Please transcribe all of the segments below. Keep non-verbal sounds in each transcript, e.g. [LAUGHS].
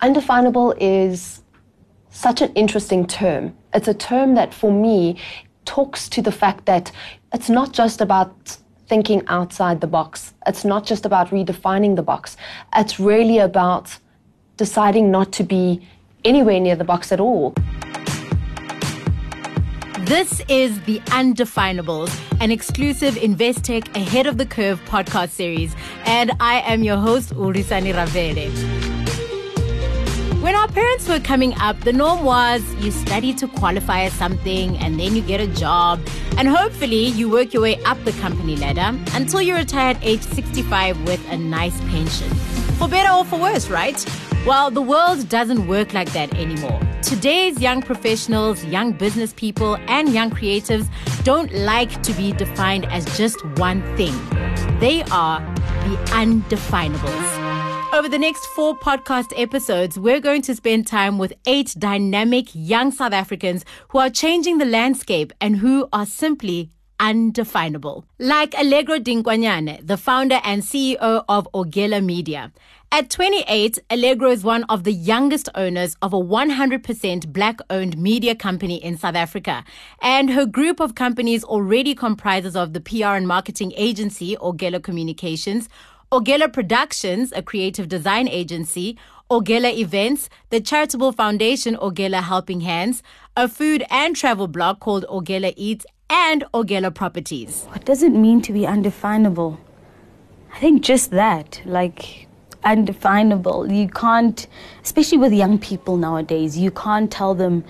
Undefinable is such an interesting term. It's a term that, for me, talks to the fact that it's not just about thinking outside the box. It's not just about redefining the box. It's really about deciding not to be anywhere near the box at all. This is The Undefinables, an exclusive Investec Ahead of the Curve podcast series. And I am your host, Urisani Ravele. When our parents were coming up, the norm was you study to qualify as something and then you get a job. And hopefully you work your way up the company ladder until you retire at age 65 with a nice pension. For better or for worse, right? Well, the world doesn't work like that anymore. Today's young professionals, young business people, and young creatives don't like to be defined as just one thing. They are the undefinables. Over the next four podcast episodes, we're going to spend time with eight dynamic young South Africans who are changing the landscape and who are simply undefinable. Like Allegro Dinkwanyane, the founder and CEO of Ogela Media. At 28, Allegro is one of the youngest owners of a 100% black owned media company in South Africa. And her group of companies already comprises of the PR and marketing agency, Ogela Communications, Ogela Productions, a creative design agency, Ogela Events, the charitable foundation Ogela Helping Hands, a food and travel blog called Ogela Eats, and Ogela Properties. What does it mean to be undefinable? I think just that, like undefinable. You can't, especially with young people nowadays, you can't tell them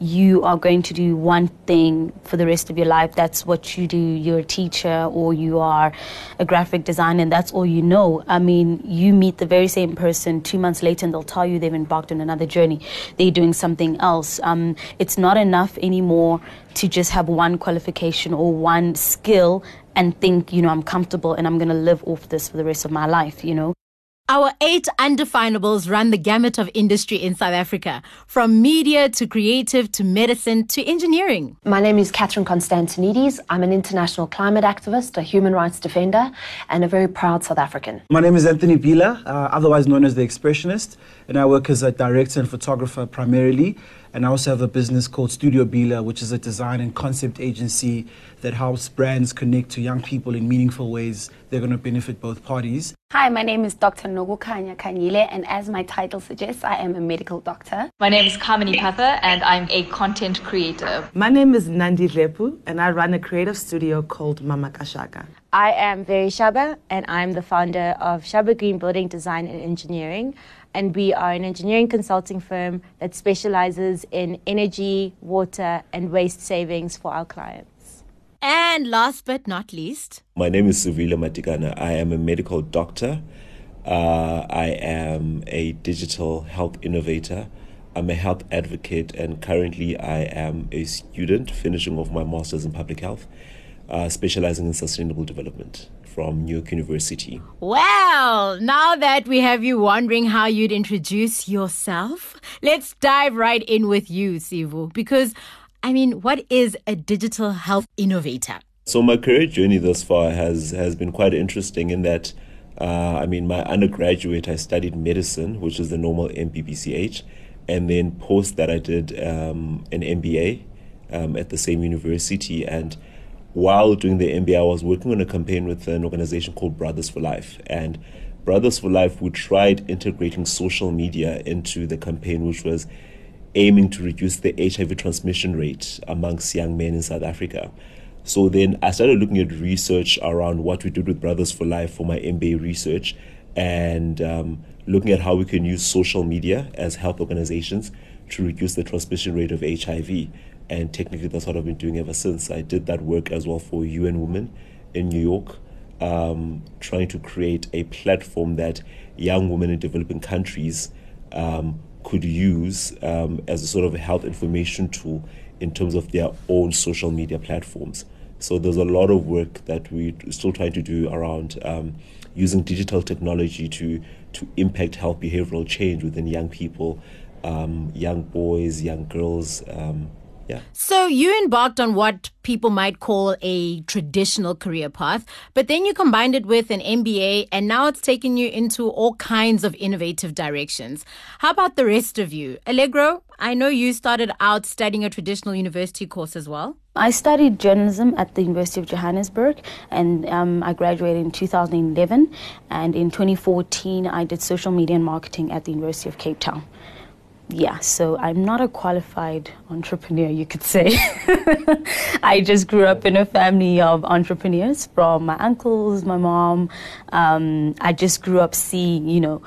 you are going to do one thing for the rest of your life. That's what you do. You're a teacher or you are a graphic designer and that's all you know. I mean, you meet the very same person two months later and they'll tell you they've embarked on another journey. They're doing something else. Um, it's not enough anymore to just have one qualification or one skill and think, you know, I'm comfortable and I'm going to live off this for the rest of my life, you know. Our eight undefinables run the gamut of industry in South Africa, from media to creative to medicine to engineering. My name is Catherine Constantinides. I'm an international climate activist, a human rights defender, and a very proud South African. My name is Anthony Bila, uh, otherwise known as The Expressionist, and I work as a director and photographer primarily. And I also have a business called Studio Bila, which is a design and concept agency that helps brands connect to young people in meaningful ways. They're going to benefit both parties. Hi, my name is Dr. Nogukanya Kanyile, and as my title suggests, I am a medical doctor. My name is Kamini Patha, and I'm a content creator. My name is Nandi Lepu, and I run a creative studio called Mama Kashaka. I am Vere Shaba, and I'm the founder of Shaba Green Building Design and Engineering and we are an engineering consulting firm that specializes in energy, water, and waste savings for our clients. And last but not least, my name is Suvila Matikana. I am a medical doctor. Uh, I am a digital health innovator. I'm a health advocate, and currently I am a student finishing off my master's in public health, uh, specializing in sustainable development from New York University. Well, now that we have you wondering how you'd introduce yourself, let's dive right in with you, Sivu, because I mean, what is a digital health innovator? So my career journey thus far has has been quite interesting in that uh, I mean, my undergraduate, I studied medicine, which is the normal MBBCh, and then post that, I did um, an MBA um, at the same university. And while doing the MBA, I was working on a campaign with an organization called Brothers for Life. And Brothers for Life, we tried integrating social media into the campaign, which was aiming to reduce the HIV transmission rate amongst young men in South Africa. So then I started looking at research around what we did with Brothers for Life for my MBA research and um, looking at how we can use social media as health organizations to reduce the transmission rate of HIV and technically that's what I've been doing ever since. I did that work as well for UN Women in New York, um, trying to create a platform that young women in developing countries um, could use um, as a sort of a health information tool in terms of their own social media platforms. So there's a lot of work that we're still trying to do around um, using digital technology to to impact health behavioral change within young people, um, young boys, young girls, um, Yeah. So you embarked on what people might call a traditional career path, but then you combined it with an MBA and now it's taken you into all kinds of innovative directions. How about the rest of you? Allegro, I know you started out studying a traditional university course as well. I studied journalism at the University of Johannesburg and um, I graduated in 2011. And in 2014, I did social media and marketing at the University of Cape Town yeah, so I'm not a qualified entrepreneur, you could say. [LAUGHS] I just grew up in a family of entrepreneurs from my uncles, my mom. Um, I just grew up seeing, you know,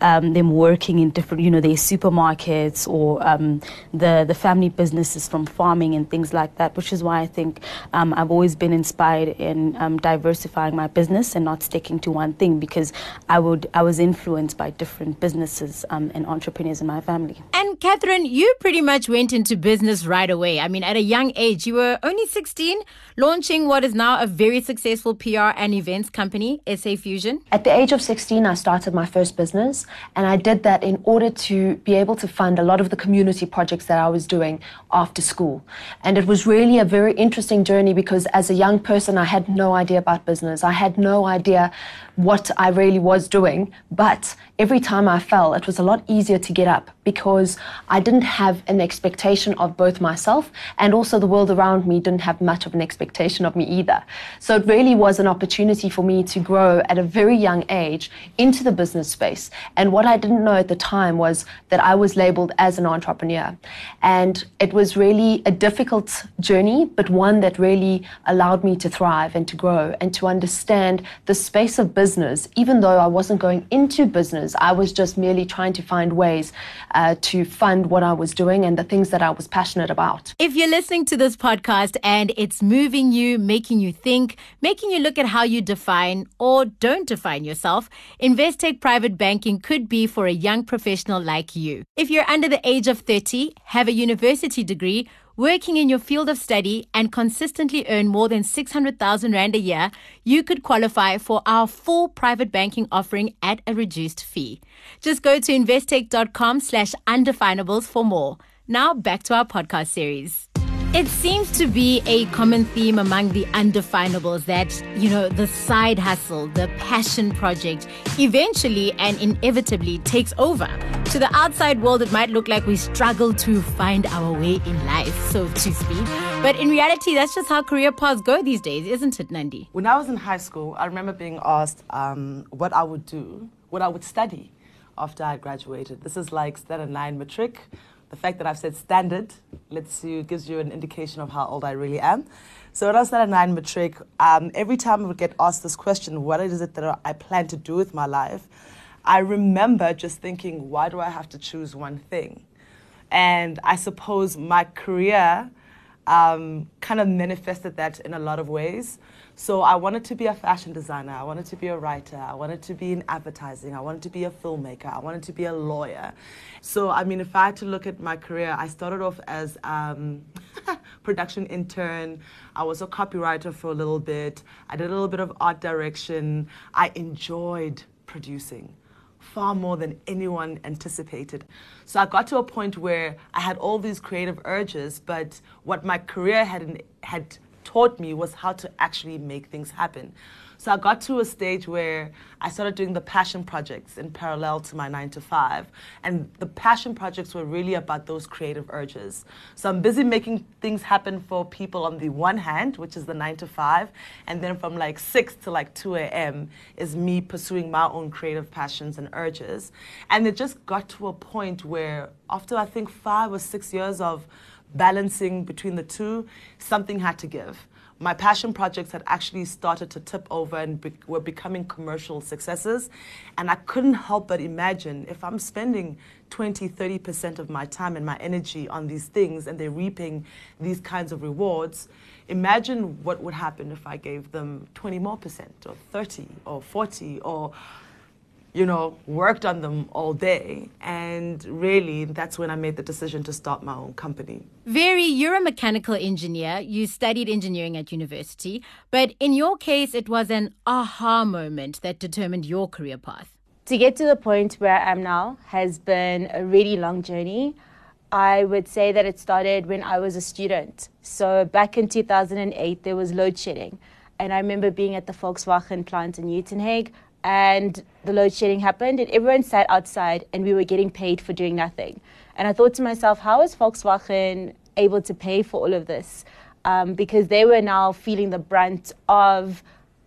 um, them working in different, you know, their supermarkets or um, the the family businesses from farming and things like that. Which is why I think um, I've always been inspired in um, diversifying my business and not sticking to one thing because I would I was influenced by different businesses um, and entrepreneurs in my family. And Catherine, you pretty much went into business right away. I mean, at a young age, you were only 16, launching what is now a very successful PR and events company, SA Fusion. At the age of 16, I started my first business. And I did that in order to be able to fund a lot of the community projects that I was doing after school. And it was really a very interesting journey because as a young person, I had no idea about business. I had no idea what I really was doing. But every time I fell, it was a lot easier to get up because I didn't have an expectation of both myself and also the world around me didn't have much of an expectation of me either. So it really was an opportunity for me to grow at a very young age into the business space. And what I didn't know at the time was that I was labeled as an entrepreneur. And it was really a difficult journey, but one that really allowed me to thrive and to grow and to understand the space of business even though I wasn't going into business, I was just merely trying to find ways uh, to fund what I was doing and the things that I was passionate about. If you're listening to this podcast and it's moving you, making you think, making you look at how you define or don't define yourself, Investec Private Banking could be for a young professional like you. If you're under the age of 30, have a university degree, working in your field of study and consistently earn more than 600,000 Rand a year, you could qualify for our full private banking offering at a reduced fee. Just go to investec.com slash undefinables for more. Now back to our podcast series. It seems to be a common theme among the undefinables that, you know, the side hustle, the passion project, eventually and inevitably takes over. To the outside world, it might look like we struggle to find our way in life, so to speak. But in reality, that's just how career paths go these days, isn't it, Nandi? When I was in high school, I remember being asked um, what I would do, what I would study after I graduated. This is like standard nine matric the fact that I've said standard lets you gives you an indication of how old I really am. So when I was at a nine matric, um, every time I would get asked this question, what is it that I plan to do with my life? I remember just thinking, why do I have to choose one thing? And I suppose my career um, kind of manifested that in a lot of ways. So I wanted to be a fashion designer. I wanted to be a writer. I wanted to be in advertising. I wanted to be a filmmaker. I wanted to be a lawyer. So I mean, if I had to look at my career, I started off as um, [LAUGHS] production intern. I was a copywriter for a little bit. I did a little bit of art direction. I enjoyed producing far more than anyone anticipated. So I got to a point where I had all these creative urges, but what my career had had taught me was how to actually make things happen. So I got to a stage where I started doing the passion projects in parallel to my nine to five. And the passion projects were really about those creative urges. So I'm busy making things happen for people on the one hand, which is the nine to five. And then from like six to like 2 a.m. is me pursuing my own creative passions and urges. And it just got to a point where after I think five or six years of balancing between the two, something had to give my passion projects had actually started to tip over and be- were becoming commercial successes. And I couldn't help but imagine if I'm spending 20, 30% of my time and my energy on these things and they're reaping these kinds of rewards, imagine what would happen if I gave them 20 more percent or 30 or 40 or you know, worked on them all day. And really, that's when I made the decision to start my own company. Vere, you're a mechanical engineer. You studied engineering at university. But in your case, it was an aha moment that determined your career path. To get to the point where I am now has been a really long journey. I would say that it started when I was a student. So back in 2008, there was load shedding. And I remember being at the Volkswagen plant in Uitenhage, and the load shedding happened, and everyone sat outside, and we were getting paid for doing nothing. And I thought to myself, how is Volkswagen able to pay for all of this? Um, because they were now feeling the brunt of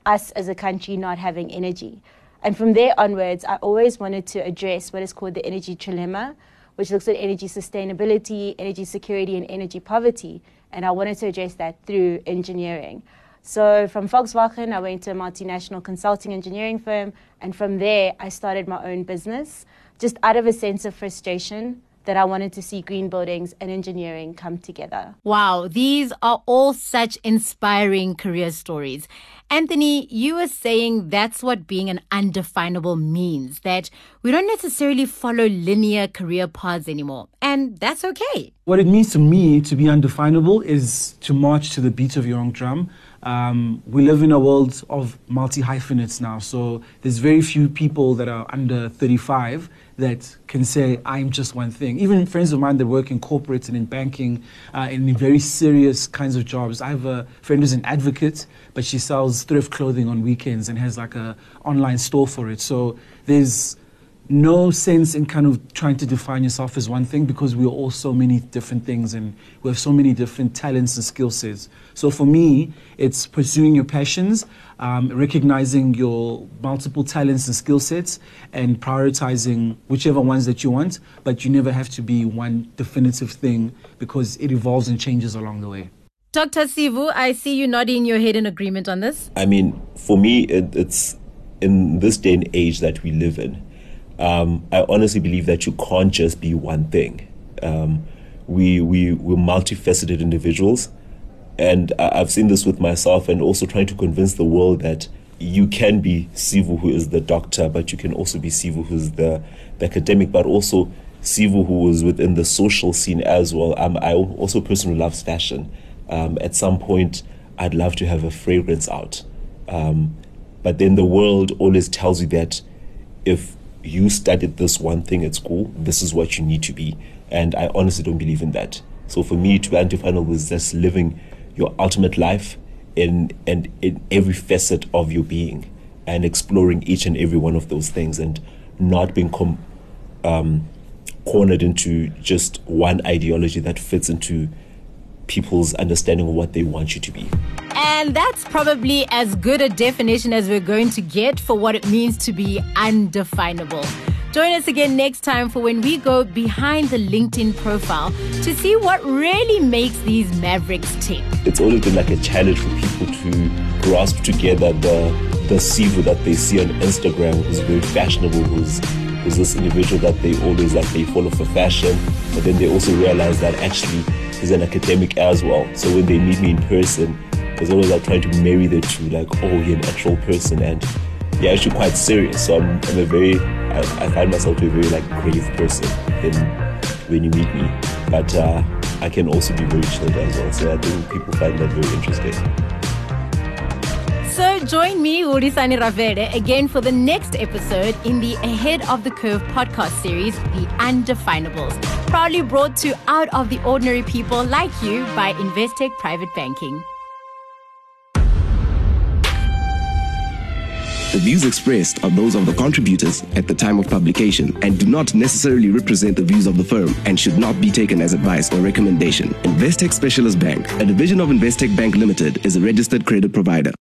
us as a country not having energy. And from there onwards, I always wanted to address what is called the energy trilemma, which looks at energy sustainability, energy security, and energy poverty. And I wanted to address that through engineering. So from Volkswagen, I went to a multinational consulting engineering firm. And from there, I started my own business just out of a sense of frustration that I wanted to see green buildings and engineering come together. Wow, these are all such inspiring career stories. Anthony, you were saying that's what being an undefinable means, that we don't necessarily follow linear career paths anymore. And that's okay. What it means to me to be undefinable is to march to the beat of your own drum. Um, we live in a world of multi hyphenates now, so there's very few people that are under 35 that can say, I'm just one thing. Even friends of mine that work in corporates and in banking uh, in very serious kinds of jobs. I have a friend who's an advocate, but she sells thrift clothing on weekends and has like a online store for it. So there's no sense in kind of trying to define yourself as one thing because we are all so many different things and we have so many different talents and skill sets. So for me, it's pursuing your passions, um, recognizing your multiple talents and skill sets, and prioritizing whichever ones that you want. But you never have to be one definitive thing because it evolves and changes along the way. Dr. Sivu, I see you nodding your head in agreement on this. I mean, for me, it, it's in this day and age that we live in um, I honestly believe that you can't just be one thing. Um, we, we, we're multifaceted individuals. And I've seen this with myself and also trying to convince the world that you can be Sivu, who is the doctor, but you can also be Sivu, who's the, the academic, but also Sivu, who is within the social scene as well. I'm, I'm also a person who loves fashion. Um, at some point, I'd love to have a fragrance out. Um, but then the world always tells you that if you studied this one thing at school, this is what you need to be. And I honestly don't believe in that. So for me, to be undefinable is just living your ultimate life in and in every facet of your being and exploring each and every one of those things and not being com- um, cornered into just one ideology that fits into people's understanding of what they want you to be. And that's probably as good a definition as we're going to get for what it means to be undefinable. Join us again next time for when we go behind the LinkedIn profile to see what really makes these mavericks tick. It's always been like a challenge for people to grasp together the the Sivu that they see on Instagram, who's very fashionable, who's who's this individual that they always like they follow for fashion, but then they also realize that actually he's an academic as well. So when they meet me in person, there's always like trying to marry the two, like, oh, you're an actual person and you're actually quite serious. So I'm, I'm a very, I, I, find myself to be a very like grave person in, when you meet me. But uh, I can also be very chilled as well. So I think people find that very interesting. So join me, Urisani Ravele, again for the next episode in the Ahead of the Curve podcast series, The Undefinables, proudly brought to out of the ordinary people like you by Investec Private Banking. The views expressed are those of the contributors at the time of publication and do not necessarily represent the views of the firm and should not be taken as advice or recommendation. Investec Specialist Bank, a division of Investec Bank Limited, is a registered credit provider.